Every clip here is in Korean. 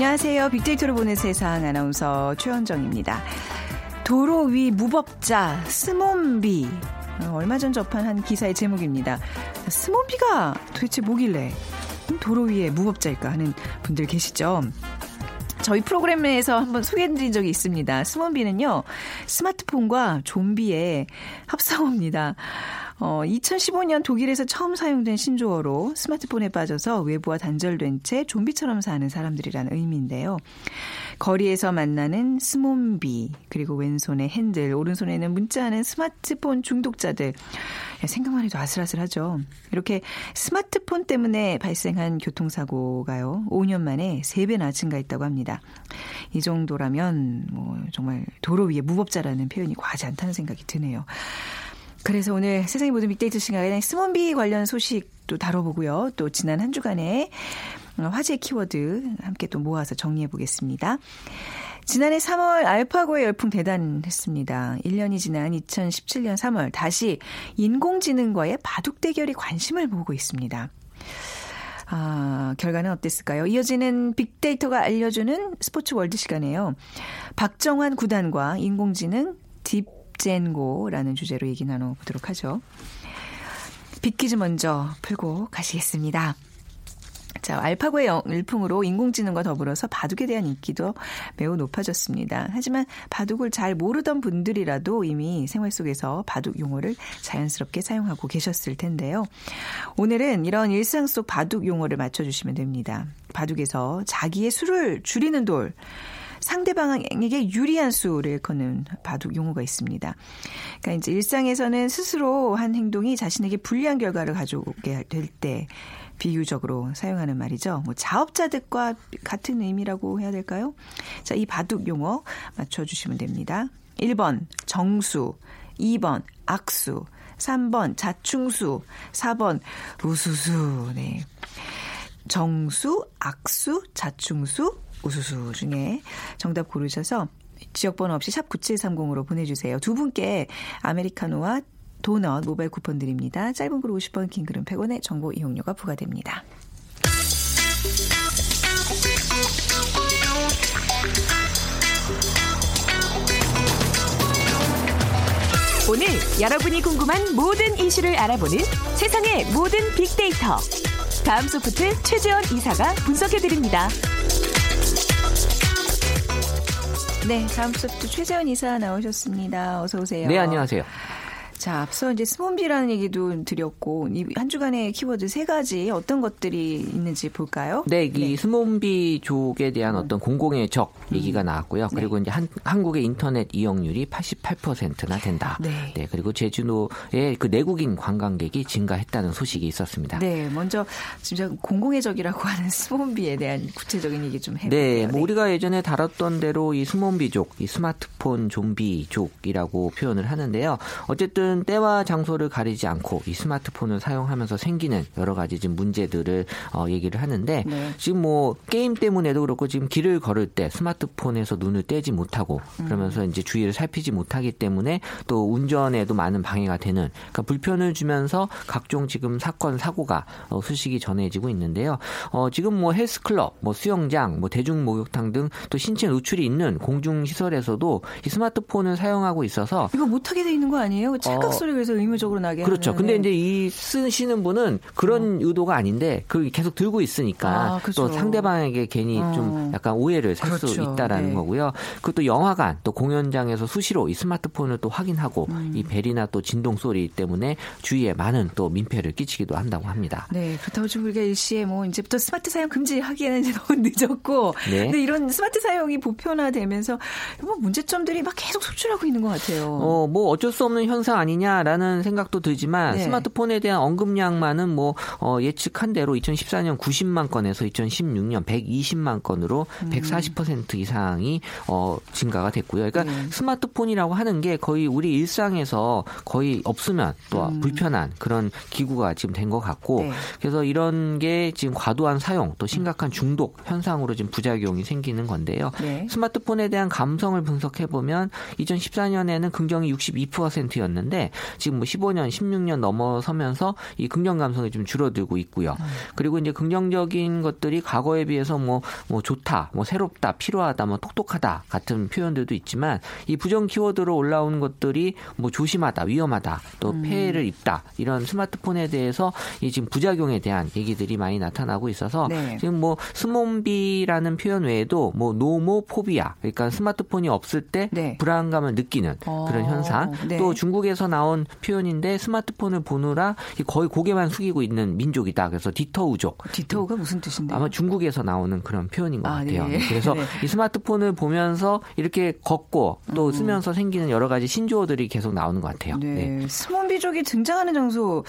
안녕하세요. 빅데이터로 보는 세상 아나운서 최현정입니다. 도로 위 무법자 스몬비 어, 얼마 전 접한 한 기사의 제목입니다. 스몬비가 도대체 뭐길래 도로 위에 무법자일까 하는 분들 계시죠? 저희 프로그램에서 한번 소개해드린 적이 있습니다. 스몬비는요 스마트폰과 좀비의 합성어입니다. 어, 2015년 독일에서 처음 사용된 신조어로 스마트폰에 빠져서 외부와 단절된 채 좀비처럼 사는 사람들이라는 의미인데요. 거리에서 만나는 스몬비, 그리고 왼손에 핸들, 오른손에는 문자하는 스마트폰 중독자들. 생각만 해도 아슬아슬하죠. 이렇게 스마트폰 때문에 발생한 교통사고가요, 5년 만에 3배나 증가했다고 합니다. 이 정도라면, 뭐, 정말 도로 위에 무법자라는 표현이 과하지 않다는 생각이 드네요. 그래서 오늘 세상의 모든 빅데이터 시간에 스몬비 관련 소식도 다뤄보고요. 또 지난 한 주간의 화제 키워드 함께 또 모아서 정리해 보겠습니다. 지난해 3월 알파고의 열풍 대단했습니다. 1년이 지난 2017년 3월 다시 인공지능과의 바둑 대결이 관심을 모으고 있습니다. 아, 결과는 어땠을까요? 이어지는 빅데이터가 알려주는 스포츠 월드 시간에요. 박정환 구단과 인공지능 딥 젠고라는 주제로 얘기 나눠보도록 하죠. 빅퀴즈 먼저 풀고 가시겠습니다. 자, 알파고의 열풍으로 인공지능과 더불어서 바둑에 대한 인기도 매우 높아졌습니다. 하지만 바둑을 잘 모르던 분들이라도 이미 생활 속에서 바둑 용어를 자연스럽게 사용하고 계셨을 텐데요. 오늘은 이런 일상 속 바둑 용어를 맞춰주시면 됩니다. 바둑에서 자기의 수를 줄이는 돌, 상대방에게 유리한 수를 일컫는 바둑 용어가 있습니다. 그러니까 이제 일상에서는 스스로 한 행동이 자신에게 불리한 결과를 가져오게 될 때 비유적으로 사용하는 말이죠. 뭐 자업자득과 같은 의미라고 해야 될까요? 자, 이 바둑 용어 맞춰주시면 됩니다. 1번 정수, 2번 악수, 3번 자충수, 4번 우수수. 네. 정수, 악수, 자충수, 우수수 중에 정답 고르셔서 지역번호 없이 샵 9730으로 보내주세요. 두 분께 아메리카노와 도넛 모바일 쿠폰 드립니다. 짧은 글 50원, 긴 글은 100원의 정보 이용료가 부과됩니다. 오늘 여러분이 궁금한 모든 이슈를 알아보는 세상의 모든 빅데이터. 다음 소프트 최재원 이사가 분석해드립니다. 네, 다음 소프트 최재원 이사 나오셨습니다. 어서 오세요. 네, 안녕하세요. 자, 앞서 이제 스몬비라는 얘기도 드렸고 한 주간의 키워드 세 가지 어떤 것들이 있는지 볼까요? 네, 이 네. 스몬비족에 대한 어떤 공공의 적 얘기가 나왔고요. 네. 그리고 이제 한, 한국의 인터넷 이용률이 88%나 된다. 네. 네. 그리고 제주도의 그 내국인 관광객이 증가했다는 소식이 있었습니다. 네, 먼저 진짜 공공의 적이라고 하는 스몬비에 대한 구체적인 얘기 좀 해볼게요. 네, 뭐 네. 우리가 예전에 다뤘던 대로 이 스몬비족, 이 스마트폰 좀비족이라고 표현을 하는데요. 어쨌든 사실은 때와 장소를 가리지 않고 이 스마트폰을 사용하면서 생기는 여러 가지 지금 문제들을 어, 얘기를 하는데 네. 지금 뭐 게임 때문에도 그렇고 지금 길을 걸을 때 스마트폰에서 눈을 떼지 못하고 그러면서 이제 주위를 살피지 못하기 때문에 또 운전에도 많은 방해가 되는 그러니까 불편을 주면서 각종 지금 사건 사고가 어, 수식이 전해지고 있는데요. 어, 지금 뭐 헬스클럽, 뭐 수영장, 뭐 대중 목욕탕 등 또 신체 노출이 있는 공중 시설에서도 이 스마트폰을 사용하고 있어서 이거 못하게 돼 있는 거 아니에요? 차 찰칵 소리 그래서 의무적으로 나게 그렇죠. 하는, 근데 네. 이제 이 쓰시는 분은 그런 의도가 아닌데 그 계속 들고 있으니까 아, 그죠. 또 상대방에게 괜히 어. 좀 약간 오해를 살수 그렇죠. 있다라는 네. 거고요. 그것도 영화관 또 공연장에서 수시로 이 스마트폰을 또 확인하고 음. 이 벨이나 또 진동 소리 때문에 주위에 많은 또 민폐를 끼치기도 한다고 합니다. 네, 그렇다고 지금 우리가 일시에 뭐 이제부터 스마트 사용 금지하기에는 이제 너무 늦었고, 네. 근데 이런 스마트 사용이 보편화되면서 뭐 문제점들이 막 계속 속출하고 있는 것 같아요. 어, 뭐 어쩔 수 없는 현상 아니 냐라는 생각도 들지만 네. 스마트폰에 대한 언급량만은 뭐 어, 예측한 대로 2014년 90만 건에서 2016년 120만 건으로 음. 140% 이상이 어, 증가가 됐고요. 그러니까 네. 스마트폰이라고 하는 게 거의 우리 일상에서 거의 없으면 또 불편한 그런 기구가 지금 된 것 같고 음. 네. 그래서 이런 게 지금 과도한 사용 또 심각한 중독 현상으로 지금 부작용이 생기는 건데요. 네. 스마트폰에 대한 감성을 분석해 보면 2014년에는 긍정이 62%였는데 지금 뭐 15년, 16년 넘어서면서 이 긍정 감성이 좀 줄어들고 있고요. 그리고 이제 긍정적인 것들이 과거에 비해서 뭐, 뭐 좋다, 뭐 새롭다, 필요하다, 뭐 똑똑하다 같은 표현들도 있지만 이 부정 키워드로 올라오는 것들이 뭐 조심하다, 위험하다, 또 음. 폐해를 입다 이런 스마트폰에 대해서 이 지금 부작용에 대한 얘기들이 많이 나타나고 있어서 네. 지금 뭐 스몬비라는 표현 외에도 뭐 노모포비아 그러니까 스마트폰이 없을 때 네. 불안감을 느끼는 어, 그런 현상 네. 또 중국에서 나온 표현인데 스마트폰을 보느라 거의 고개만 숙이고 있는 민족이다 그래서 디터우족 디터우가 무슨 뜻인데요? 아마 중국에서 나오는 그런 표현인 것 아, 같아요. 네. 그래서 네. 이 스마트폰을 보면서 이렇게 걷고 음. 또 쓰면서 생기는 여러 가지 신조어들이 계속 나오는 것 같아요. 네. 스몬비족이 등장하는 장소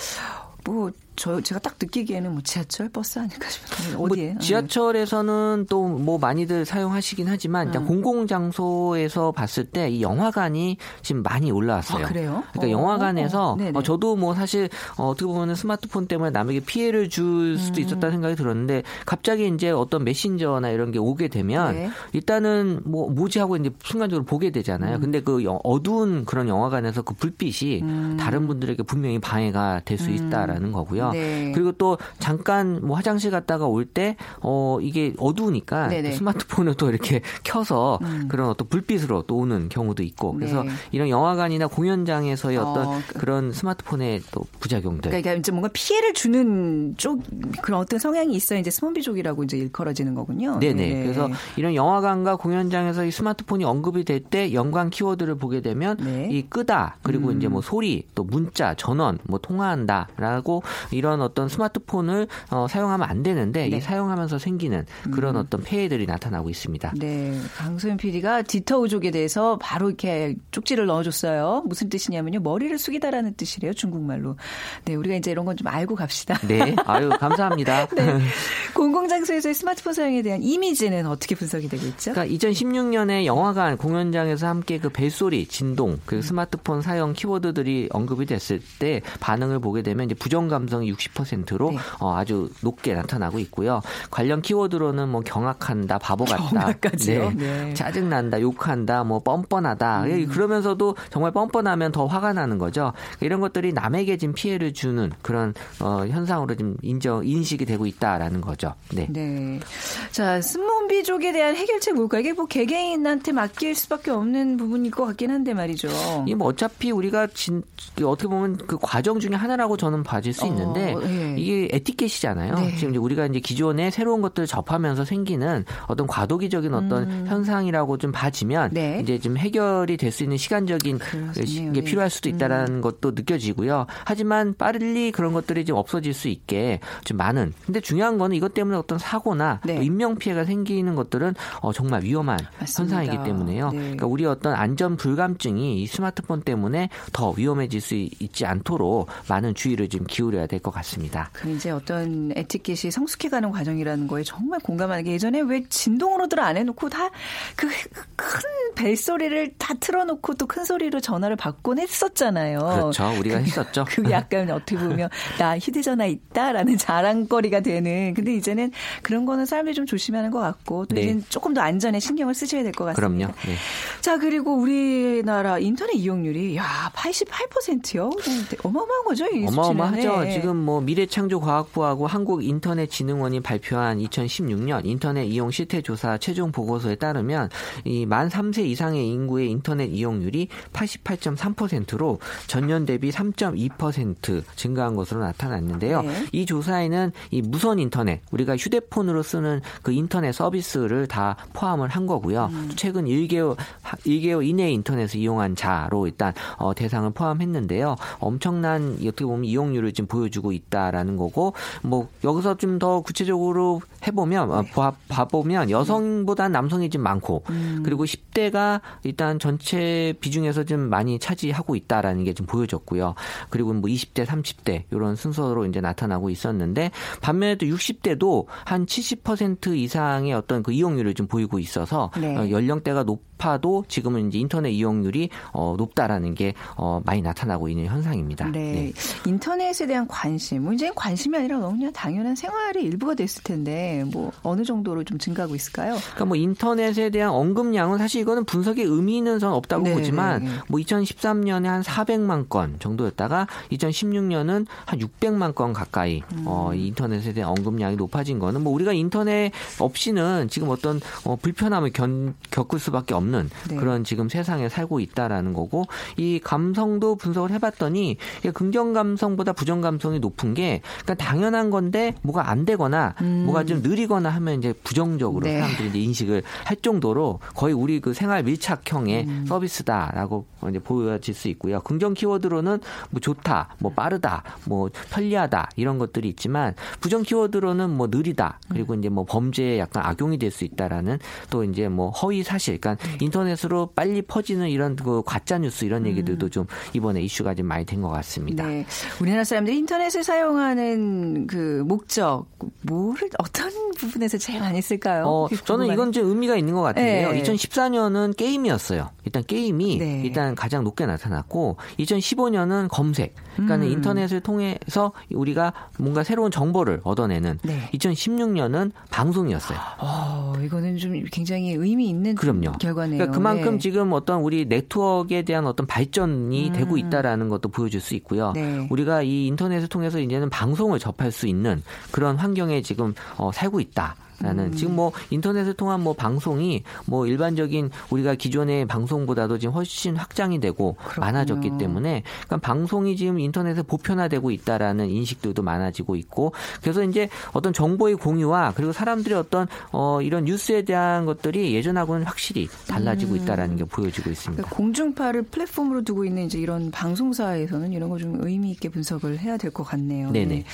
뭐 저 제가 딱 느끼기에는 뭐 지하철 버스 아닐까 싶은데 어디에? 뭐 지하철에서는 또 뭐 많이들 사용하시긴 하지만 일단 음. 공공 장소에서 봤을 때 이 영화관이 지금 많이 올라왔어요. 아, 그래요? 그러니까 어, 영화관에서 어, 네네. 어, 저도 뭐 사실 어, 어떻게 보면 스마트폰 때문에 남에게 피해를 줄 수도 음. 있었다는 생각이 들었는데 갑자기 이제 어떤 메신저나 이런 게 오게 되면 네. 일단은 뭐 뭐지 하고 이제 순간적으로 보게 되잖아요. 음. 근데 그 영- 어두운 그런 영화관에서 그 불빛이 음. 다른 분들에게 분명히 방해가 될 수 있다라는 거고요. 네. 그리고 또 잠깐 뭐 화장실 갔다가 올 때 어 이게 어두우니까 네네. 또 스마트폰을 또 이렇게 켜서 음. 그런 어떤 불빛으로 또 오는 경우도 있고 그래서 네. 이런 영화관이나 공연장에서의 어떤 어, 그- 그런 스마트폰의 또 부작용들 그러니까 이제 뭔가 피해를 주는 쪽 그런 어떤 성향이 있어야 이제 스몬비족이라고 이제 일컬어지는 거군요. 네네. 그래서 이런 영화관과 공연장에서 이 스마트폰이 언급이 될 때 연관 키워드를 보게 되면 네. 이 끄다 그리고 음. 이제 뭐 소리 또 문자 전원 뭐 통화한다라고 이런 어떤 스마트폰을 어, 사용하면 안 되는데 네. 음. 이 사용하면서 생기는 그런 어떤 폐해들이 나타나고 있습니다. 네, 강소연 PD가 디터우족에 대해서 바로 이렇게 쪽지를 넣어줬어요. 무슨 뜻이냐면요, 머리를 숙이다라는 뜻이래요, 중국말로. 네, 우리가 이제 이런 건 좀 알고 갑시다. 네, 아유 감사합니다. 네. 공공장소에서의 스마트폰 사용에 대한 이미지는 어떻게 분석이 되고 있죠? 그러니까 2016년에 영화관 공연장에서 함께 그 벨소리, 진동, 그 스마트폰 사용 키워드들이 언급이 됐을 때 반응을 보게 되면 이제 부정 감성 이 60%로 네. 어, 아주 높게 나타나고 있고요. 관련 키워드로는 뭐 경악한다, 바보 같다, 경악까지요? 네. 짜증난다, 욕한다, 뭐 뻔뻔하다. 음. 그러면서도 정말 뻔뻔하면 더 화가 나는 거죠. 이런 것들이 남에게 지금 피해를 주는 그런 어, 현상으로 지금 인정 인식이 되고 있다라는 거죠. 네. 네. 자, 스몬비족에 대한 해결책 뭘까? 이게 뭐 개개인한테 맡길 수밖에 없는 부분일 것 같긴 한데 말이죠. 이게 뭐 어차피 우리가 진, 어떻게 보면 그 과정 중에 하나라고 저는 봐줄 수 어, 있는데 예. 이게 에티켓이잖아요. 네. 지금 이제 우리가 이제 기존에 새로운 것들을 접하면서 생기는 어떤 과도기적인 어떤 현상이라고 좀 봐지면 음. 네. 이제 좀 해결이 될 수 있는 시간적인 그렇네요. 게 네. 필요할 수도 있다라는 것도 느껴지고요. 하지만 빨리 그런 것들이 좀 없어질 수 있게 좀 많은. 근데 중요한 거는 이것 때문에 어떤 사고나 네. 또 인명 피해가 생기는 것들은 어, 정말 위험한 맞습니다. 현상이기 때문에요. 네. 그러니까 우리 어떤 안전 불감증이 이 스마트폰 때문에 더 위험해질 수 있지 않도록 많은 주의를 좀 기울여야 될것 같습니다. 그 이제 어떤 에티켓이 성숙해가는 과정이라는 거에 정말 공감하는 게 예전에 왜 진동으로들 안 해놓고 다 그 큰 벨소리를 다 틀어놓고 또 큰 소리로 전화를 받곤 했었잖아요. 그렇죠. 우리가 했었죠. 그게 약간 어떻게 보면 나 휴대전화 있다라는 자랑거리가 되는. 근데 이제는 그런 거는 사람들이 좀 조심하는 것 같고 또 네. 이제 조금 더 안전에 신경을 쓰셔야 될 것 같습니다. 그럼요. 네. 자 그리고 우리나라 인터넷 이용률이 야 88%요? 어마어마한 거죠 이 어마어마하죠. 네. 지금 뭐 미래창조과학부하고 한국인터넷진흥원이 발표한 2016년 인터넷 이용 실태 조사 최종 보고서에 따르면 이 만 3세 이상의 인구의 인터넷 이용률이 88.3%로 전년 대비 3.2% 증가한 것으로 나타났는데요. 네. 이 조사에는 이 무선 인터넷 우리가 휴대폰으로 쓰는 그 인터넷 서비스를 다 포함을 한 거고요. 음. 최근 1개월 1개월 이내 인터넷을 이용한 자로 일단 어, 대상을 포함했는데요. 엄청난 어떻게 보면 이용률을 지금 보여주고 있다라는 거고 뭐 여기서 좀 더 구체적으로 해보면 어, 봐, 봐보면 여성보다 남성이 좀 많고 그리고 10대가 일단 전체 비중에서 좀 많이 차지하고 있다라는 게 좀 보여졌고요. 그리고 뭐 20대, 30대 이런 순서로 이제 나타나고 있었는데 반면에 또 60대도 한 70% 이상의 어떤 그 이용률을 좀 보이고 있어서 네. 어, 연령대가 높 아도 지금은 이제 인터넷 이용률이 어, 높다라는 게 어, 많이 나타나고 있는 현상입니다. 네. 인터넷에 대한 관심, 문제는 관심이 아니라 너무 그냥 당연한 생활의 일부가 됐을 텐데 뭐 어느 정도로 좀 증가하고 있을까요? 그러니까 뭐 인터넷에 대한 언급량은 사실 이거는 분석에 의미 있는 선 없다고 네, 보지만 네. 뭐 2013년에 한 400만 건 정도였다가 2016년은 한 600만 건 가까이 음. 어, 이 인터넷에 대한 언급량이 높아진 거는 뭐 우리가 인터넷 없이는 지금 어떤 어, 불편함을 견, 겪을 수밖에 없는 네. 그런 지금 세상에 살고 있다라는 거고 이 감성도 분석을 해봤더니 긍정 감성보다 부정 감성이 높은 게 그러니까 당연한 건데 뭐가 안 되거나 뭐가 좀 느리거나 하면 이제 부정적으로 네. 사람들이 이제 인식을 할 정도로 거의 우리 그 생활 밀착형의 음. 서비스다라고 이제 보여질 수 있고요. 긍정 키워드로는 뭐 좋다, 뭐 빠르다, 뭐 편리하다 이런 것들이 있지만 부정 키워드로는 뭐 느리다 그리고 이제 뭐 범죄에 약간 악용이 될 수 있다라는 또 이제 뭐 허위 사실, 그러니까 네. 인터넷으로 빨리 퍼지는 이런 그 가짜 뉴스 이런 얘기들도 좀 이번에 이슈가 좀 많이 된 것 같습니다. 네. 우리나라 사람들이 인터넷을 사용하는 그 목적, 뭐를 어떤 부분에서 제일 많이 쓸까요? 어, 저는. 이건 좀 의미가 있는 것 같은데요. 네. 2014년은 게임이었어요. 일단 게임이 네. 일단 가장 높게 나타났고, 2015년은 검색. 그러니까 음. 인터넷을 통해서 우리가 뭔가 새로운 정보를 얻어내는. 네. 2016년은 방송이었어요. 어, 이거는 좀 굉장히 의미 있는 그럼요. 결과네요. 그러니까 그만큼 네. 지금 어떤 우리 네트워크에 대한 어떤 발전이 되고 있다라는 것도 보여줄 수 있고요. 음. 네. 우리가 이 인터넷을 통해서 이제는 방송을 접할 수 있는 그런 환경에 지금 어, 살고 있다. 음. 라는 지금 뭐 인터넷을 통한 뭐 방송이 뭐 일반적인 우리가 기존의 방송보다도 지금 훨씬 확장이 되고 그렇군요. 많아졌기 때문에 그러니까 방송이 지금 인터넷에 보편화되고 있다라는 인식들도 많아지고 있고 그래서 이제 어떤 정보의 공유와 그리고 사람들의 어떤 어 이런 뉴스에 대한 것들이 예전하고는 확실히 달라지고 음. 있다라는 게 보여지고 있습니다. 그러니까 공중파를 플랫폼으로 두고 있는 이제 이런 방송사에서는 이런 거 좀 의미 있게 분석을 해야 될 것 같네요. 네네. 네.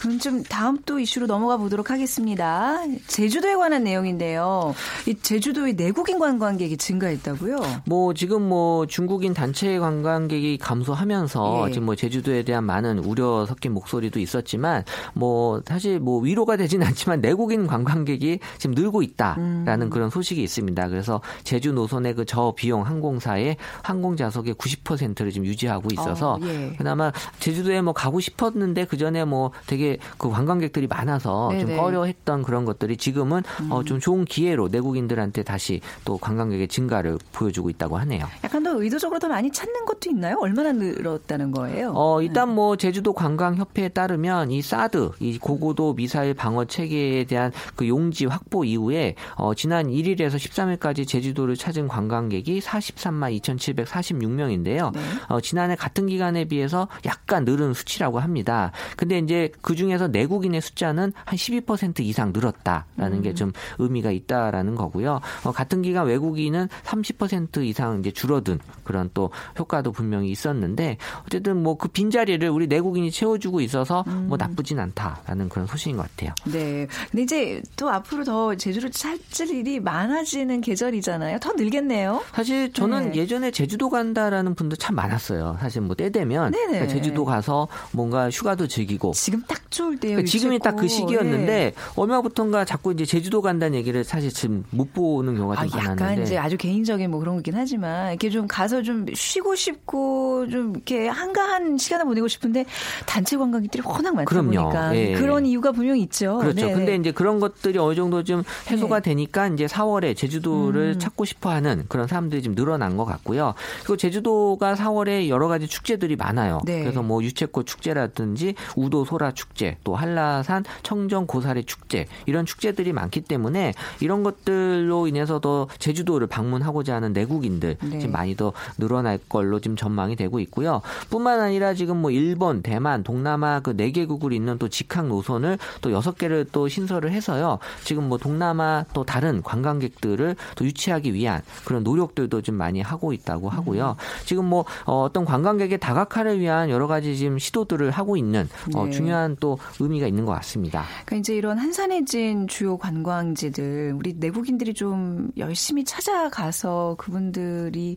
그럼 좀 다음 또 이슈로 넘어가 보도록 하겠습니다. 제주도에 관한 내용인데요. 이 제주도의 내국인 관광객이 증가했다고요? 뭐 지금 뭐 중국인 단체 관광객이 감소하면서 예. 지금 뭐 제주도에 대한 많은 우려 섞인 목소리도 있었지만 뭐 사실 뭐 위로가 되진 않지만 내국인 관광객이 지금 늘고 있다라는 음. 그런 소식이 있습니다. 그래서 제주 노선의 그 저비용 항공사의 항공 좌석의 90%를 지금 유지하고 있어서 어, 예. 그나마 제주도에 뭐 가고 싶었는데 그 전에 뭐 되게 그 관광객들이 많아서 좀 네네. 꺼려했던 그런 것들이 지금은 어, 음. 좀 좋은 기회로 내국인들한테 다시 또 관광객의 증가를 보여주고 있다고 하네요. 약간 더 의도적으로 더 많이 찾는 것도 있나요? 얼마나 늘었다는 거예요? 어, 일단 뭐 제주도 관광협회에 따르면 이 사드, 이 고고도 미사일 방어 체계에 대한 그 용지 확보 이후에 어, 지난 1일에서 13일까지 제주도를 찾은 관광객이 43만 2,746명인데요. 네. 어, 지난해 같은 기간에 비해서 약간 늘은 수치라고 합니다. 근데 이제 그 중에서 내국인의 숫자는 한 12% 이상 늘었다 라는 게좀 의미가 있다라는 거고요. 어, 같은 기간 외국인은 30% 이상 이제 줄어든 그런 또 효과도 분명히 있었는데 어쨌든 뭐 그 빈자리를 우리 내국인이 채워주고 있어서 뭐 나쁘진 않다라는 그런 소식인 것 같아요. 네. 근데 이제 또 앞으로 더 제주를 찾을 일이 많아지는 계절이잖아요. 더 늘겠네요. 사실 저는 네. 예전에 제주도 간다라는 분들 참 많았어요. 사실 뭐 때 되면 네네. 그러니까 제주도 가서 뭔가 휴가도 즐기고 지금 딱 좋을 때요. 그러니까 지금이 딱 그. 시기였는데 예. 얼마부턴가 자꾸 이제 제주도 간다는 얘기를 사실 지금 못 보는 경우가 아, 좀 약간 많았는데 이제 아주 개인적인 뭐 그런 거긴 하지만 이렇게 좀 가서 좀 쉬고 싶고 좀 이렇게 한가한 시간을 보내고 싶은데 단체 관광객들이 워낙 많다 그럼요. 보니까 예. 그런 이유가 분명히 있죠. 그렇죠. 네, 근데 네. 이제 그런 것들이 어느 정도 좀 해소가 네. 되니까 이제 4월에 제주도를 음. 찾고 싶어 하는 그런 사람들이 좀 늘어난 것 같고요. 그리고 제주도가 4월에 여러 가지 축제들이 많아요. 네. 그래서 뭐 유채꽃 축제라든지 우도 소라 축제, 또 한라산 청정 고사리 축제 이런 축제 들이 많기 때문에 이런 것들로 인해서 더 제주도를 방문하고자 하는 내국인들 네. 지금 많이 더 늘어날 걸로 지금 전망이 되고 있고요. 뿐만 아니라 지금 뭐 일본, 대만, 동남아 그 네 개국을 잇는 또 직항 노선을 또 여섯 개를 또 신설을 해서요. 지금 뭐 동남아 또 다른 관광객들을 또 유치하기 위한 그런 노력들도 좀 많이 하고 있다고 하고요. 지금 뭐 어, 어떤 관광객의 다각화를 위한 여러 가지 지금 시도들을 하고 있는 어, 네. 중요한 또 의미가 있는 것 같습니다. 그러니까 이제 이런 한산해진 주요 관광지들 우리 내국인들이 좀 열심히 찾아가서 그분들이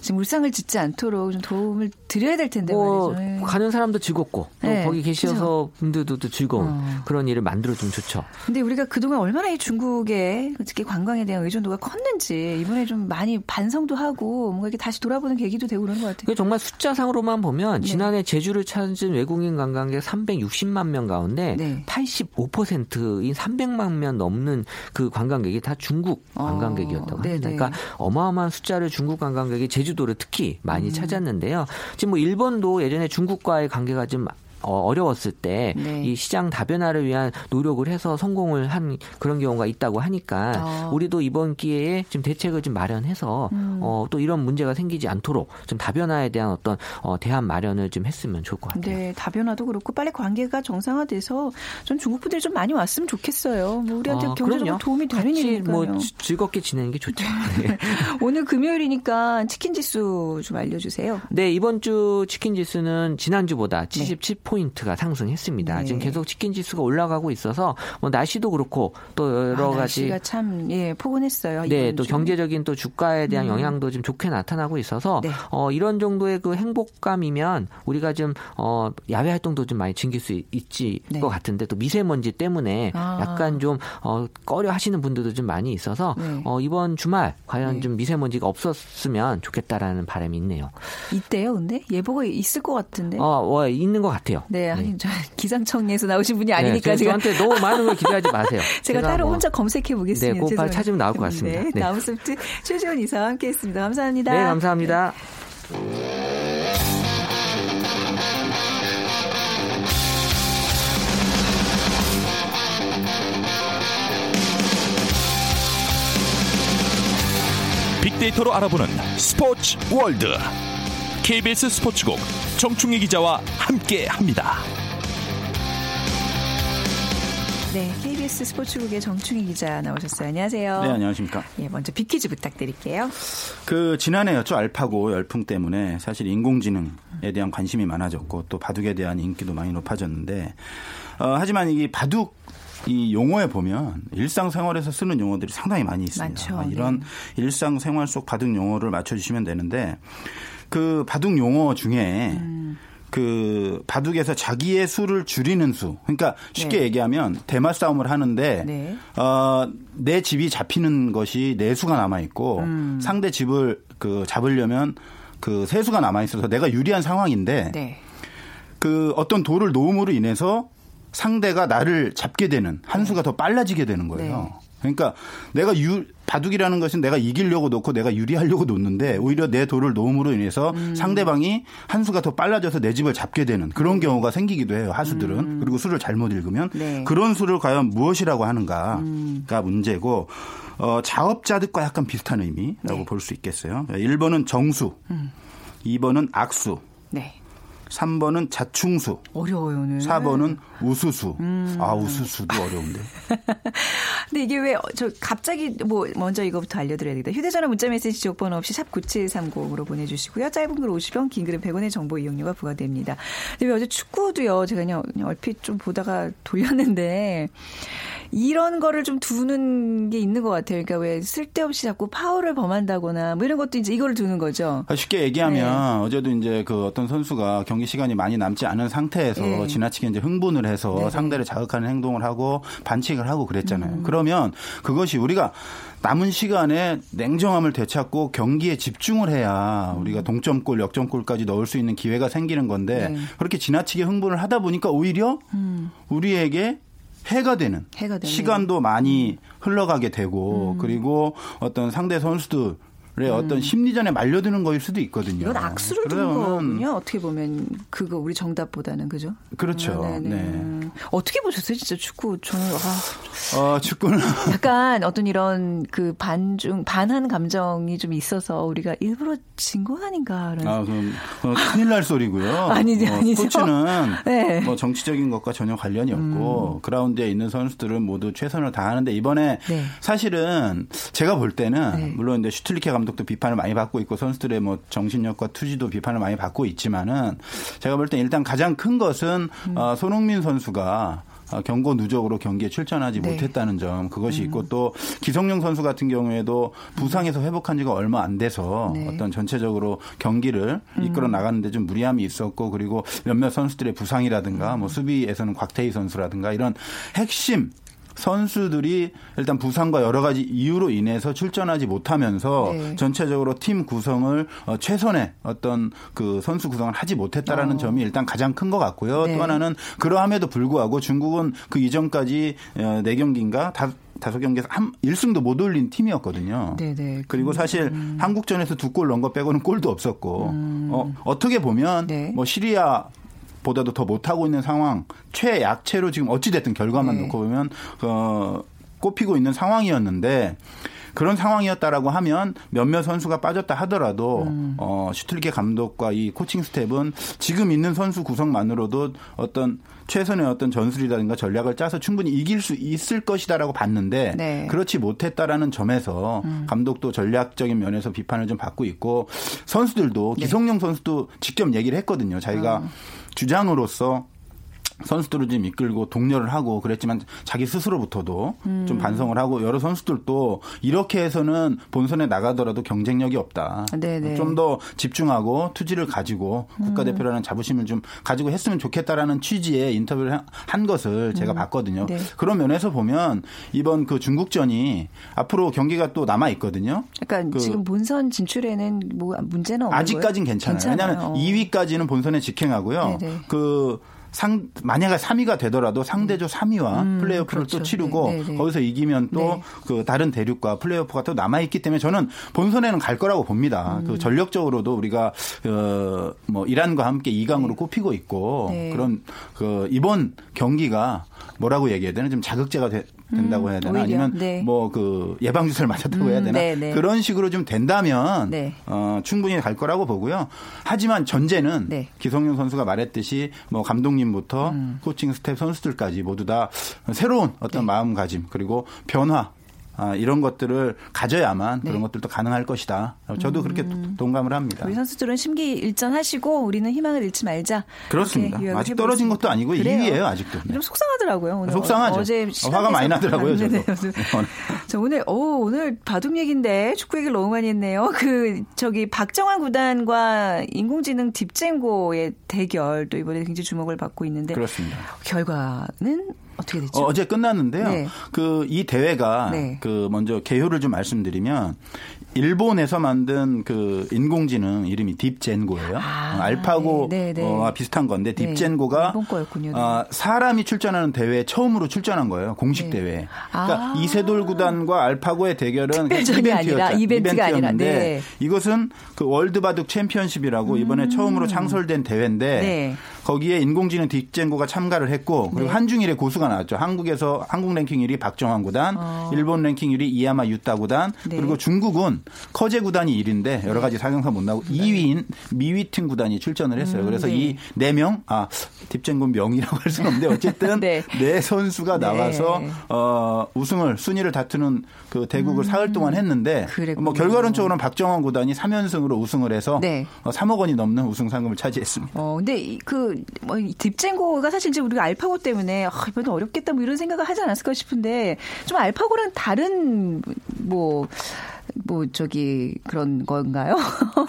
지금 울상을 짓지 않도록 좀 도움을 드려야 될 텐데 뭐 말이죠. 예. 가는 사람도 즐겁고 또 네, 거기 계셔서 분들도 또 즐거운 어. 그런 일을 만들어주면 좋죠. 근데 우리가 그동안 얼마나 이 중국의 특히 관광에 대한 의존도가 컸는지 이번에 좀 많이 반성도 하고 뭔가 이렇게 다시 돌아보는 계기도 되고 그런 것 같아요. 그 정말 숫자상으로만 보면 네. 지난해 제주를 찾은 외국인 관광객 360만 명 가운데 네. 85%인 300만 명 넘는 그 관광객이 다 중국 어, 관광객이었다고 합니다. 네네. 그러니까 어마어마한 숫자를 중국 관광객이 제주도를 특히 많이 음. 찾았는데요. 지금 뭐 일본도 예전에 중국과의 관계가 좀 어, 어려웠을 때이 네. 시장 다변화를 위한 노력을 해서 성공을 한 그런 경우가 있다고 하니까 아. 우리도 이번 기회에 좀 대책을 좀 마련해서 음. 어, 또 이런 문제가 생기지 않도록 좀 다변화에 대한 어떤 어, 대안 마련을 좀 했으면 좋을 것 같아요. 네, 다변화도 그렇고 빨리 관계가 정상화돼서 전 중국 분들이 좀 많이 왔으면 좋겠어요. 뭐 우리한테 어, 경제적으로 그럼요. 도움이 되는 일이니까요. 뭐 지- 즐겁게 지내는 게 좋죠. 네. 오늘 금요일이니까 치킨 지수 좀 알려주세요. 네, 이번 주 치킨 지수는 지난주보다 77 포인트가 상승했습니다. 네. 지금 계속 치킨 지수가 올라가고 있어서 뭐 날씨도 그렇고 또 여러 아, 가지 날씨가 참 예, 포근했어요. 네, 또 주. 경제적인 또 주가에 대한 영향도 좀 좋게 나타나고 있어서 네. 어, 이런 정도의 그 행복감이면 우리가 좀 어, 야외 활동도 좀 많이 즐길 수 있지 네. 것 같은데 또 미세먼지 때문에 아. 약간 좀 어, 꺼려 하시는 분들도 좀 많이 있어서 네. 어, 이번 주말 과연 네. 좀 미세먼지가 없었으면 좋겠다라는 바람이 있네요. 이때요, 근데 예보가 있을 것 같은데. 어, 어, 있는 것 같아요. 네, 아니 저 기상청에서 나오신 분이 아니니까 네, 제가 저한테 너무 많은 걸 기대하지 마세요. 제가 따로 뭐- 혼자 검색해 보겠습니다. 네, 꼭 죄송해요. 찾으면 나올 것 같습니다. 네, 네. 다음 소프트 최지원 이사와 함께 했습니다. 감사합니다. 네, 감사합니다. 빅데이터로 알아보는 스포츠 월드 KBS 스포츠국 정충희 기자와 함께합니다. 네, KBS 스포츠국의 정충희 기자 나오셨어요. 안녕하세요. 네, 안녕하십니까. 예, 먼저 빅퀴즈 부탁드릴게요. 그 지난해였죠 알파고 열풍 때문에 사실 인공지능에 대한 관심이 많아졌고 또 바둑에 대한 인기도 많이 높아졌는데 어, 하지만 이 바둑 이 용어에 보면 일상생활에서 쓰는 용어들이 상당히 많이 있습니다. 많죠. 이런 네. 일상생활 속 바둑 용어를 맞춰주시면 되는데 그 바둑 용어 중에 음. 그 바둑에서 자기의 수를 줄이는 수. 그러니까 쉽게 네. 얘기하면 대마 싸움을 하는데 네. 어, 내 집이 잡히는 것이 네 수가 남아 있고 음. 상대 집을 그 잡으려면 그 세 수가 남아 있어서 내가 유리한 상황인데 네. 그 어떤 돌을 놓음으로 인해서 상대가 나를 잡게 되는 한 수가 더 빨라지게 되는 거예요. 네. 그러니까 내가 유 바둑이라는 것은 내가 이기려고 놓고 내가 유리하려고 놓는데 오히려 내 돌을 놓음으로 인해서 음. 상대방이 한 수가 더 빨라져서 내 집을 잡게 되는 그런 경우가 생기기도 해요. 하수들은 그리고 수를 잘못 읽으면 음. 네. 음. 그런 수를 과연 무엇이라고 하는가가 문제고 어, 자업자득과 약간 비슷한 의미라고 네. 볼수 있겠어요. 1번은 정수, 2번은 악수, 네. 3번은 자충수, 어려워요, 오늘. 4번은 우수수. 음. 아, 우수수도 어려운데. 근데 이게 왜 저 갑자기 뭐 먼저 이거부터 알려드려야 되겠다. 휴대전화 문자메시지 지역번호 없이 샵 9730으로 보내주시고요. 짧은 글 50원, 긴 글은 100원의 정보 이용료가 부과됩니다. 근데 왜 어제 축구도요. 제가 그냥, 그냥 얼핏 좀 보다가 돌렸는데 이런 거를 좀 두는 게 있는 것 같아요. 그러니까 왜 쓸데없이 자꾸 파울을 범한다거나 뭐 이런 것도 이제 이걸 두는 거죠. 쉽게 얘기하면 네. 어제도 이제 그 어떤 선수가 경기 시간이 많이 남지 않은 상태에서 네. 지나치게 이제 흥분을 해서 네네. 상대를 자극하는 행동을 하고 반칙을 하고 그랬잖아요. 음. 그러면 그것이 우리가 남은 시간에 냉정함을 되찾고 경기에 집중을 해야 우리가 동점골, 역전골까지 넣을 수 있는 기회가 생기는 건데 네. 그렇게 지나치게 흥분을 하다 보니까 오히려 우리에게 해가 되는, 음. 해가. 시간도 많이 흘러가게 되고 그리고 어떤 상대 선수들 의 어떤 심리전에 말려드는 거일 수도 있거든요. 이건 악수를 보면 거군요. 어떻게 보면 그거 우리 정답보다는 그죠? 그렇죠. 네, 네. 네. 음. 어떻게 보셨어요? 진짜 축구 저는 아, 어, 축구는 약간 어떤 이런 그 반중 반한 감정이 좀 있어서 우리가 일부러 진거 아닌가 그런 아, 그럼 어, 큰일 날 소리고요. 아니죠, 어, 아니죠. 스포츠는 네. 뭐 정치적인 것과 전혀 관련이 없고 그라운드에 있는 선수들은 모두 최선을 다하는데 이번에 네. 사실은 제가 볼 때는 네. 물론 이제 슈틀리케 감독 도 비판을 많이 받고 있고 선수들의 뭐 정신력과 투지도 비판을 많이 받고 있지만은 제가 볼 때 일단 가장 큰 것은 음. 어, 손흥민 선수가 어, 경고 누적으로 경기에 출전하지 네. 못했다는 점 그것이 있고 또 기성용 선수 같은 경우에도 부상에서 회복한 지가 얼마 안 돼서 네. 어떤 전체적으로 경기를 이끌어 나가는데 좀 무리함이 있었고 그리고 몇몇 선수들의 부상이라든가 뭐 수비에서는 곽태희 선수라든가 이런 핵심 선수들이 일단 부상과 여러 가지 이유로 인해서 출전하지 못하면서 네. 전체적으로 팀 구성을 어, 최선의 어떤 그 선수 구성을 하지 못했다라는 점이 일단 가장 큰 것 같고요. 어. 네. 또 하나는 그러함에도 불구하고 중국은 그 이전까지 어, 네 경기인가 다 다섯 경기에서 한 1승도 못 올린 팀이었거든요. 네네. 그리고 사실 한국전에서 두 골 넣은 거 빼고는 골도 없었고 어, 어떻게 보면 네. 뭐 시리아 보다도 더 못하고 있는 상황 최약체로 지금 어찌됐든 결과만 네. 놓고 보면 어, 꼽히고 있는 상황이었는데 그런 상황이었다라고 하면 몇몇 선수가 빠졌다 하더라도 음. 어, 슈틀리케 감독과 이 코칭 스태프는 지금 있는 선수 구성만으로도 어떤 최선의 어떤 전술이라든가 전략을 짜서 충분히 이길 수 있을 것이다라고 봤는데 네. 음. 그렇지 못했다라는 점에서 감독도 전략적인 면에서 비판을 좀 받고 있고 선수들도 네. 기성용 선수도 직접 얘기를 했거든요. 자기가 어. 주장으로서 선수들을 좀 이끌고 독려를 하고 그랬지만 자기 스스로부터도 음. 좀 반성을 하고 여러 선수들도 이렇게 해서는 본선에 나가더라도 경쟁력이 없다. 네네. 좀더 집중하고 투지를 가지고 국가대표라는 자부심을 좀 가지고 했으면 좋겠다라는 취지의 인터뷰를 하- 한 것을 제가 봤거든요. 네. 그런 면에서 보면 이번 그 중국전이 앞으로 경기가 또 남아 있거든요. 그러니까 그- 지금 본선 진출에는 뭐 문제는 없는 아직까진? 괜찮아요. 괜찮아요. 왜냐하면 어. 2위까지는 본선에 직행하고요. 네네. 그 상, 만약에 3위가 되더라도 상대조 3위와 플레이오프를 그렇죠. 또 치르고 네, 네, 네. 거기서 이기면 또 네. 그 다른 대륙과 플레이오프가 또 남아 있기 때문에 저는 본선에는 갈 거라고 봅니다. 음. 그 전력적으로도 우리가 어, 뭐 이란과 함께 2강으로 꼽히고 있고 네. 그런 그 이번 경기가 뭐라고 얘기해야 되나 좀 자극제가 되- 된다고 해야 되나 음, 오히려, 아니면 네. 뭐그 예방 주사를 맞았다고 음, 해야 되나 네, 네. 그런 식으로 좀 된다면 네. 어, 충분히 갈 거라고 보고요. 하지만 전제는 네. 기성용 선수가 말했듯이 뭐 감독님부터 음. 코칭 스텝 선수들까지 모두 다 새로운 어떤 네. 마음가짐 그리고 변화 아, 이런 것들을 가져야만 그런 것들도 가능할 것이다. 저도 그렇게 동감을 합니다. 네. 음. 우리 선수들은 심기일전하시고 우리는 희망을 잃지 말자. 그렇습니다. 아직 떨어진 해보겠습니다. 것도 아니고 그래요. 2위예요 아직도. 네. 좀 속상하더라고요. 오늘 속상하죠. 어제 어, 화가 많이 나더라고요, 저도. 자, 오늘 오, 오늘 바둑 얘기인데 축구 얘기를 너무 많이 했네요. 그 저기 박정환 구단과 인공지능 딥젠고의 대결 또 이번에 굉장히 주목을 받고 있는데 그렇습니다. 결과는 어떻게 됐죠? 어, 제 끝났는데요. 네. 그이 대회가 네. 그 먼저 개요를 좀 말씀드리면 일본에서 만든 그 인공지능 이름이 딥젠고예요. 아, 어, 알파고와 네, 네, 네. 비슷한 건데 네, 딥젠고가. 네. 어, 사람이 출전하는 대회에 처음으로 출전한 거예요. 공식 네. 대회. 그러니까 아. 이세돌 구단과 알파고의 대결은 이벤트였죠. 이벤트가 네. 이것은 그 월드 바둑 챔피언십이라고 이번에 처음으로 창설된 대회인데 음. 네. 거기에 인공지능 딥젠고가 참가를 했고 그리고 네. 한중일의 고수가 나왔죠. 한국에서 한국 랭킹 1위 박정환 구단, 어. 일본 랭킹 1위 이야마 유타 구단, 네. 그리고 중국은 1위는 커제 구단이 1위인데 여러 가지 사경사 못 나오고 2위인 미위팀 구단이 출전을 했어요. 그래서 네. 이네 명, 아 딥젠군 명이라고 할 수는 없는데 어쨌든 네. 네. 선수가 네. 나와서 어 우승을 순위를 다투는 그 대국을 사흘 동안 했는데 음. 그랬군요. 뭐 결과론적으로는 박정원 구단이 3연승으로 우승을 해서 네. 어, 3억 원이 넘는 우승 상금을 차지했습니다. 어, 근데 이- 그, 뭐, 이 딥젠고가 사실 이제 우리가 알파고 때문에, 아, 이번에 어렵겠다 뭐 이런 생각을 하지 않았을까 싶은데, 좀 알파고랑 다른, 뭐, 뭐, 저기, 그런 건가요? 어,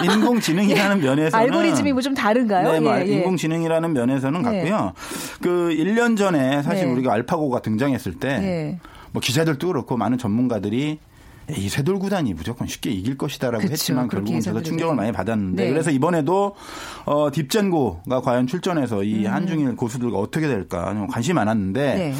인공지능이라는 면에서는 알고리즘이 뭐 좀 다른가요? 네, 뭐 예, 예. 인공지능이라는 면에서는 네. 같고요. 그 1년 전에 사실 네. 우리가 알파고가 등장했을 때 예. 뭐 기자들도 그렇고 많은 전문가들이 이 쇠돌 구단이 무조건 쉽게 이길 것이다라고 그쵸, 했지만 결국은 예상들을 충격을 네. 많이 받았는데 네. 그래서 이번에도 어 딥젠고가 과연 출전해서 이 음. 한중일 고수들과 어떻게 될까 좀 관심이 많았는데 네.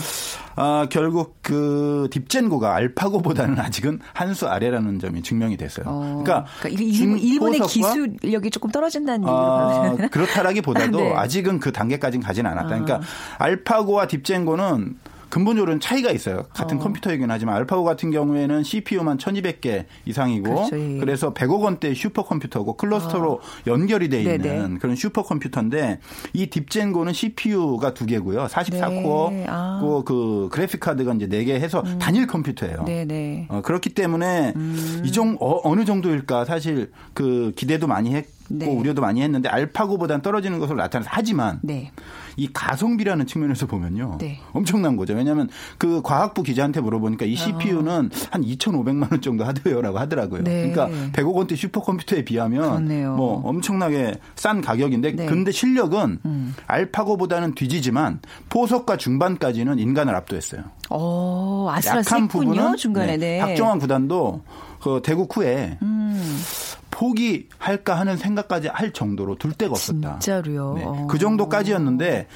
아, 결국 그 딥젠고가 알파고보다는 아직은 한 수 아래라는 점이 증명이 됐어요. 어, 그러니까, 그러니까 일- 일본, 중고속과 기술력이 조금 떨어진다는 얘기로 아, 봐요. 그렇다라기보다도 네. 아직은 그 단계까지는 가진 않았다. 그러니까 알파고와 딥젠고는 근본적으로는 차이가 있어요. 같은 어. 컴퓨터이긴 하지만 알파고 같은 경우에는 CPU만 1200개 이상이고 그렇죠, 예. 그래서 100억 원대 슈퍼컴퓨터고 클러스터로 연결이 돼 있는 네네. 그런 슈퍼컴퓨터인데 이 딥젠고는 CPU가 두 개고요. 44코어 네. 아. 음. 그, 그 그래픽 카드가 이제 4개 해서 단일 컴퓨터예요. 네네. 어, 그렇기 때문에 음. 이종 어, 느 정도일까 사실 그 기대도 많이 했고 네. 우려도 많이 했는데 알파고보다는 떨어지는 것으로 나타나서 하지만 네. 이 가성비라는 측면에서 보면요 네. 엄청난 거죠. 왜냐하면 그 과학부 기자한테 물어보니까 이 CPU는 한 2,500만 원 정도 하드웨어라고 하더라고요. 아. 네. 그러니까 100억 원대 슈퍼컴퓨터에 비하면 그렇네요. 뭐 엄청나게 싼 가격인데 네. 음. 근데 실력은 알파고보다는 뒤지지만 포석과 중반까지는 인간을 압도했어요. 어, 약한 아슬아슬했군요, 부분은 중간에. 네. 박정환 구단도 그 대국 후에 음. 포기할까 하는 생각까지 할 정도로 둘 데가 없었다. 진짜로요? 네. 어. 그 정도까지였는데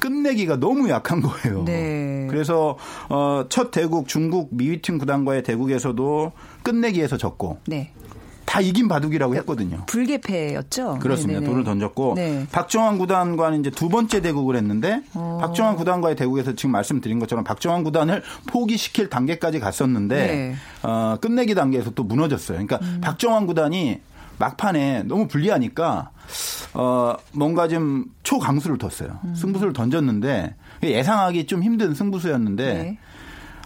끝내기가 너무 약한 거예요. 네. 그래서 어, 첫 대국 중국 미위팀 구단과의 대국에서도 끝내기에서 졌고 네. 다 이긴 바둑이라고 했거든요. 불개패였죠? 그렇습니다. 네네네. 돌을 던졌고 네. 박정환 구단과는 이제 두 번째 대국을 했는데 어. 박정환 구단과의 대국에서 지금 말씀드린 것처럼 박정환 구단을 포기시킬 단계까지 갔었는데 네. 어, 끝내기 단계에서 또 무너졌어요. 그러니까 음. 박정환 구단이 막판에 너무 불리하니까 어 뭔가 좀 초강수를 뒀어요. 음. 승부수를 던졌는데 예상하기 좀 힘든 승부수였는데 네.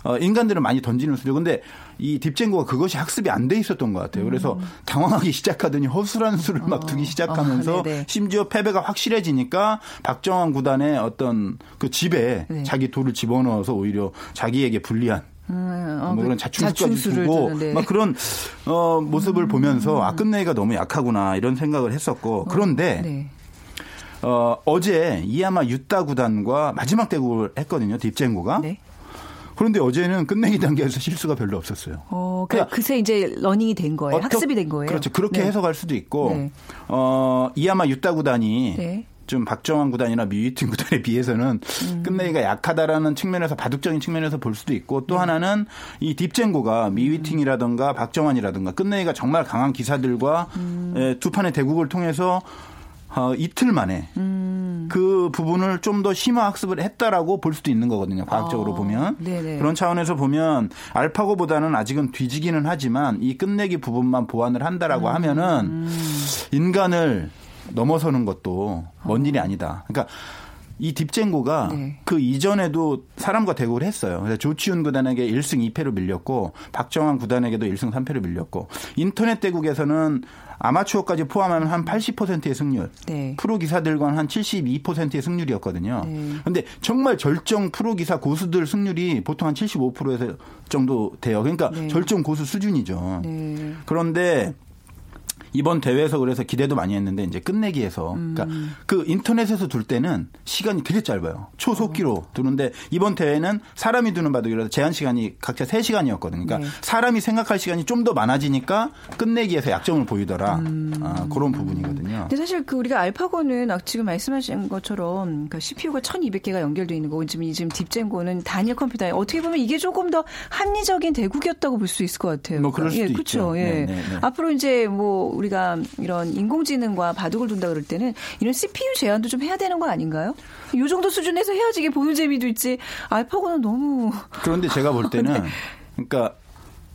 어, 인간들은 많이 던지는 수죠. 근데 이 딥젠고가 그것이 학습이 안 돼 있었던 것 같아요. 그래서 당황하기 시작하더니 허술한 수를 막 두기 시작하면서 음. 어, 네네. 심지어 패배가 확실해지니까 박정환 구단의 어떤 그 집에 네. 자기 돌을 집어넣어서 오히려 자기에게 불리한 음, 어, 뭐그 그런 자충수까지 두고. 음. 막 그런 어, 모습을 보면서 아 끝내기가 너무 약하구나 이런 생각을 했었고 그런데 네. 어, 어제 이야마 유타 구단과 마지막 대국을 했거든요 딥젠고가 네. 그런데 어제는 끝내기 단계에서 실수가 별로 없었어요. 어, 그, 그러니까 그새 이제 learning이 된 거예요. 어떻- 학습이 된 거예요. 그렇죠. 그렇게 네. 해석할 수도 있고, 네. 어, 이야마 유타 구단이 네. 좀 박정환 구단이나 미위팅 구단에 비해서는 음. 끝내기가 약하다라는 측면에서 바둑적인 측면에서 볼 수도 있고 네. 또 하나는 이 딥젠고가 미위팅이라든가 박정환이라든가 끝내기가 정말 강한 기사들과 음. 에, 두 판의 대국을 통해서 어, 이틀 만에 음. 그 부분을 좀 더 심화 학습을 했다라고 볼 수도 있는 거거든요. 과학적으로 아, 보면. 네네. 그런 차원에서 보면 알파고보다는 아직은 뒤지기는 하지만 이 끝내기 부분만 보완을 한다라고 음. 하면은 인간을 넘어서는 것도 먼 일이 아니다. 그러니까 이 딥젠고가 네. 그 이전에도 사람과 대국을 했어요. 그래서 조치훈 구단에게 1승 2패로 밀렸고 박정환 구단에게도 1승 3패로 밀렸고 인터넷 대국에서는 아마추어까지 포함하면 한 80%의 승률. 네. 프로 기사들과는 한 72%의 승률이었거든요. 네. 근데 정말 절정 프로 기사 고수들 승률이 보통 한 75%에서 정도 돼요. 그러니까 네. 절정 고수 수준이죠. 네. 그런데 이번 대회에서 그래서 기대도 많이 했는데 이제 끝내기에서 음. 그러니까 그 인터넷에서 둘 때는 시간이 되게 짧아요. 초속기로 두는데 이번 대회는 사람이 두는 바둑이라서 제한 시간이 각자 3시간이었거든요. 그러니까 네. 사람이 생각할 시간이 좀 더 많아지니까 끝내기에서 약점을 보이더라. 음. 아, 그런 부분이거든요. 근데 사실 그 우리가 알파고는 아, 지금 말씀하신 것처럼 그러니까 CPU가 1200개가 연결돼 있는 거고 지금 이 지금 딥젠고는 단일 컴퓨터에 어떻게 보면 이게 조금 더 합리적인 대국이었다고 볼 수 있을 것 같아요. 뭐 그럴 수도 예, 있죠. 그렇죠. 예. 네, 네, 네. 앞으로 이제 뭐 우리가 이런 인공지능과 바둑을 둔다 그럴 때는 이런 CPU 제한도 좀 해야 되는 거 아닌가요? 이 정도 수준에서 해야지 이게 보는 재미도 있지. 알파고는 너무 그런데 제가 볼 때는 네. 그러니까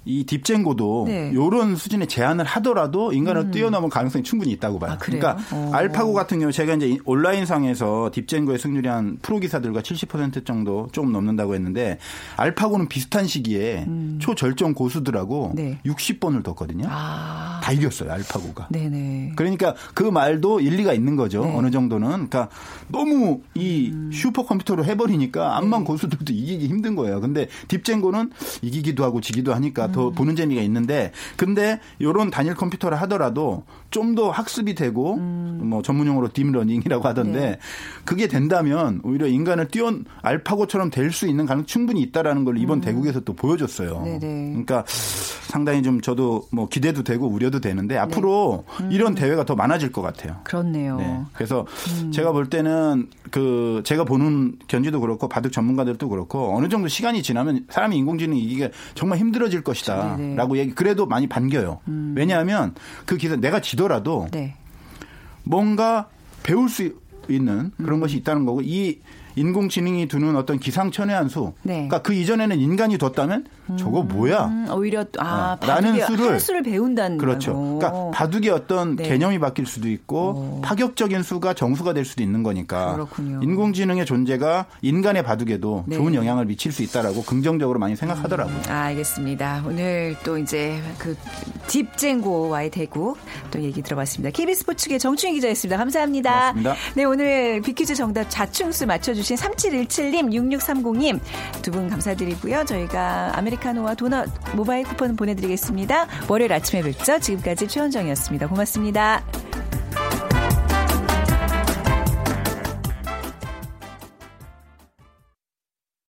이 딥젠고도 네. 요런 수준의 제한을 하더라도 인간을 뛰어넘을 가능성이 충분히 있다고 봐요. 아? 그러니까 어. 알파고 같은 경우 제가 이제 온라인상에서 딥젠고의 승률이 한 프로 기사들과 70% 정도 조금 넘는다고 했는데 알파고는 비슷한 시기에 초절정 고수들하고 음. 네. 60번을 뒀거든요. 아. 다 이겼어요, 알파고가. 네네. 그러니까 그 말도 일리가 있는 거죠. 네. 어느 정도는. 그러니까 너무 이 슈퍼컴퓨터로 해버리니까 암만 네. 고수들도 이기기 힘든 거예요. 근데 딥젠고는 이기기도 하고 지기도 하니까 음. 더 보는 재미가 있는데 근데 요런 단일 컴퓨터를 하더라도 좀 더 학습이 되고 음. 뭐 전문용어로 딥러닝이라고 하던데 네. 그게 된다면 오히려 인간을 뛰어 알파고처럼 될 수 있는 가능 충분히 있다라는 걸 이번 대국에서 또 보여줬어요. 음. 네네. 그러니까 상당히 좀 저도 뭐 기대도 되고 우려도 되는데 네. 앞으로 음. 이런 대회가 더 많아질 것 같아요. 그렇네요. 네. 그래서 음. 제가 볼 때는 그 제가 보는 견지도 그렇고 바둑 전문가들도 그렇고 어느 정도 시간이 지나면 사람이 인공지능 이기가 정말 힘들어질. 음. 것이다라고 얘기 그래도 많이 반겨요. 왜냐하면 그 기사 내가 지 더라도 네. 뭔가 배울 수 있는 그런 음. 것이 있다는 거고 이 인공지능이 두는 어떤 기상천외한 수. 네. 그러니까 그 이전에는 인간이 뒀다면 저거 뭐야? 음, 오히려 아, 어, 라는 수를- 한 수를 배운다는 그렇죠. 거고. 그러니까 바둑의 어떤 네. 개념이 바뀔 수도 있고 어. 파격적인 수가 정수가 될 수도 있는 거니까 그렇군요. 인공지능의 존재가 인간의 바둑에도 네. 좋은 영향을 미칠 수 있다라고 긍정적으로 많이 생각하더라고요. 아, 알겠습니다. 오늘 또 이제 그 딥젠고와의 대국 또 얘기 들어봤습니다. KBS 스포츠계 정충희 기자였습니다. 감사합니다. 고맙습니다. 네, 오늘 비퀴즈 정답 자충수 맞춰 주신 3717님, 6630님 두 분 감사드리고요. 저희가 아메리카노와 도넛 모바일 쿠폰 보내드리겠습니다. 월요일 아침에 뵙죠. 지금까지 최원정이었습니다. 고맙습니다.